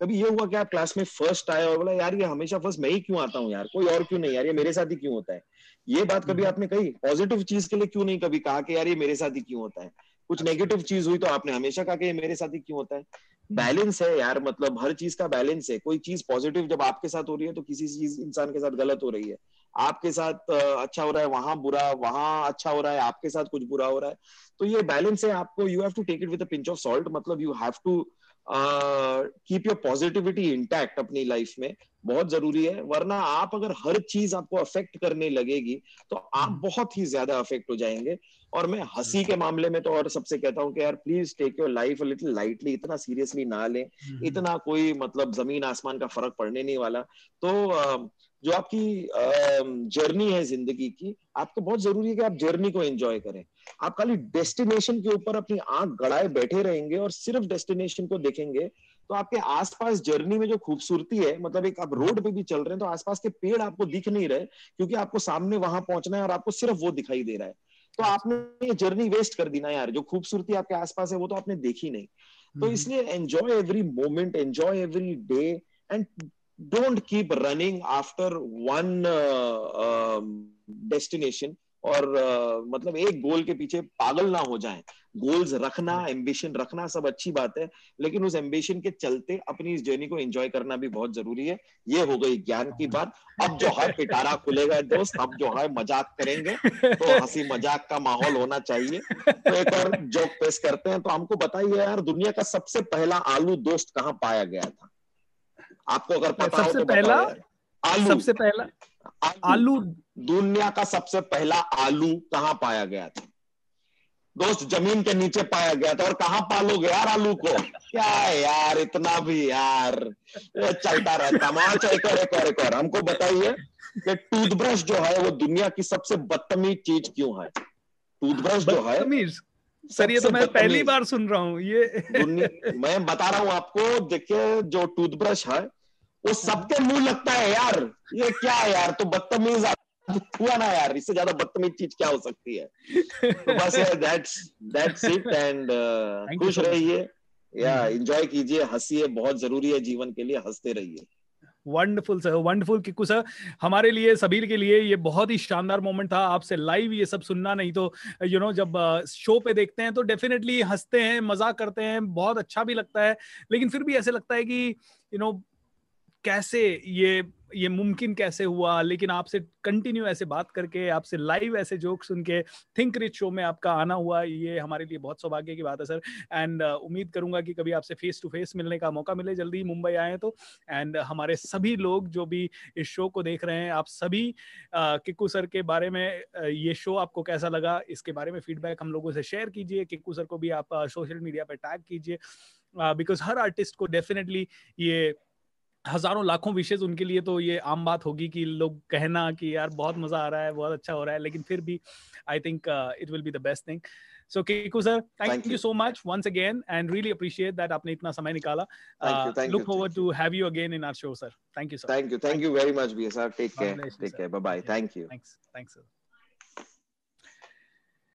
कभी ये हुआ कि आप क्लास में फ़र्स्ट आए और बोला यार ये हमेशा फ़र्स्ट मैं ही क्यों आता हूँ यार? कोई और क्यों नहीं? यार ये मेरे साथ ही क्यों होता है? ये बात कभी हम्म। आपने कही? पॉजिटिव चीज़ के लिए क्यों नहीं कभी कहा कि यार ये मेरे साथ ही क्यों होता है? कुछ नेगेटिव चीज़ हुई तो आपने हमेशा कहा कि ये मेरे साथ ही क्यों होता है? बैलेंस है यार मतलब हर चीज़ का बैलेंस है। कोई चीज़ पॉजिटिव जब आपके साथ हो रही है तो किसी चीज़ इंसान के साथ गलत हो रही है। आपके साथ अच्छा हो रहा है वहाँ बुरा वहाँ अच्छा हो रहा है आपके साथ कुछ बुरा हो रहा है। तो ये बैलेंस है आपको। You have to take it with pinch of salt मतलब you have to keep your positivity intact अपनी लाइफ में बहुत ज़रूरी है वरना आप अगर हर चीज़ आपको अफेक्ट करने लगेगी तो आप हम्म। बहुत ही ज़्यादा अफेक्ट हो जाएँगे। और मैं हँसी के मामले में तो और सबसे कहता हूँ कि यार please take your life little lightly इतना सीरियसली ना लें। हम्म। इतना कोई मतलब ज़मीन आसमान का फ़र्क पड़ने नहीं वाला। तो जो आपकी जर्नी है ज़िंदगी की आपको बहुत ज़रूरी है कि आप जर्नी को एंजॉय करें। आप खाली डेस्टिनेशन के ऊपर अपनी आँख गड़ाए बैठे रहेंगे और सिर्फ़ डेस्टिनेशन को देखेंगे तो आपके आसपास जर्नी में जो खूबसूरती है मतलब एक आप रोड पे भी चल रहे हैं तो आसपास के पेड़ आपको दिख नहीं रहे क्योंकि आपको सामने वहाँ पहुँचना है और आपको सिर्फ़ वो दिखाई दे रहा है तो अच्छा। आपने ये जर्नी वेस्ट कर दी ना यार जो खूबसूरती आपके आसपास है वो तो आपने देखी नहीं तो हम्म। इसलिए enjoy every moment enjoy every day and don't keep running after one destination और uh, मतलब एक गोल के पीछे पागल ना हो जाएँ। गोल्स रखना एम्बिशन रखना सब अच्छी बात है लेकिन उस एम्बिशन के चलते अपनी इस जर्नी को एंजॉय करना भी बहुत ज़रूरी है। ये हो गई ज्ञान की बात। अब जो है पिटारा खुलेगा दोस्त अब जो है मज़ाक करेंगे तो हँसी मज़ाक का माहौल होना चाहिए। तो एक और जोक पेश करते हैं तो हमको बताइए यार दुनिया का सबसे पहला आलू दोस्त कहाँ पाया गया था? आपको अगर पता
सबसे हो तो पहला आलू। सबसे पहला आलू। आलू।
दुनिया का सबसे पहला आलू कहाँ पाया गया था? दोस्त ज़मीन के नीचे पाया गया था। और कहाँ पालोगे यार आलू को? क्या है यार इतना भी यार। चलता रहता। माच एक और एक और एक और। हमको बताइए कि टूथब्रश जो है वो दुनिया की सबसे बदतमीज चीज़ क्यों है? टूथब्रश जो है
सर ये तो मैं पहली बार सुन रहा हूँ। ये
मैं बता रहा हूँ आपको देखिए जो टूथब्रश है वो सबके मुँह लगता है यार। ये क्या है यार? तो बदतमीज हुआ ना यार। इससे ज़्यादा बदतमीज चीज़ क्या हो सकती है? तो बस दैट्स दैट्स इट एंड खुश रहिए। या एंजॉय कीजिए हंसिए बहुत ज़रूरी है जीवन के लिए हँसते रहिए।
Wonderful sir wonderful Kiku sir हमारे लिए सभी के लिए ये बहुत ही शानदार मोमेंट था। आपसे लाइव ये सब सुनना नहीं तो यू you नो know, जब शो पे देखते हैं तो डेफिनेटली हँसते हैं मज़ाक करते हैं बहुत अच्छा भी लगता है। लेकिन फिर भी ऐसे लगता है कि यू you नो कैसे ये ये मुमकिन कैसे हुआ? लेकिन आपसे कंटिन्यू ऐसे बात करके आपसे लाइव ऐसे जोक सुन के थिंक रिच शो में आपका आना हुआ ये हमारे लिए बहुत सौभाग्य की बात है सर एंड uh, उम्मीद करूँगा कि कभी आपसे फेस टू फेस मिलने का मौका मिले जल्दी मुंबई आए तो। एंड uh, हमारे सभी लोग जो भी इस शो को देख रहे हैं आप सभी uh, किक्कू सर के बारे में uh, ये शो आपको कैसा लगा? इसके बारे में फीडबैक हम लोगों से शेयर कीजिए। किक्कू सर को भी आप सोशल मीडिया पर टैग कीजिए। बिकॉज़ हर आर्टिस्ट को डेफिनेटली ये हज़ारों लाखों विशेष उनके लिए तो ये आम बात होगी कि लोग कहना कि यार बहुत मज़ा आ रहा है बहुत अच्छा हो रहा है लेकिन फिर भी I think it will be the best thing so Kiku sir thank you so much once again and really appreciate that आपने इतना समय निकाला। Look forward to have you again in our show sir thank you sir
thank you thank you very much be sir take care take care bye bye thank you
thanks thanks sir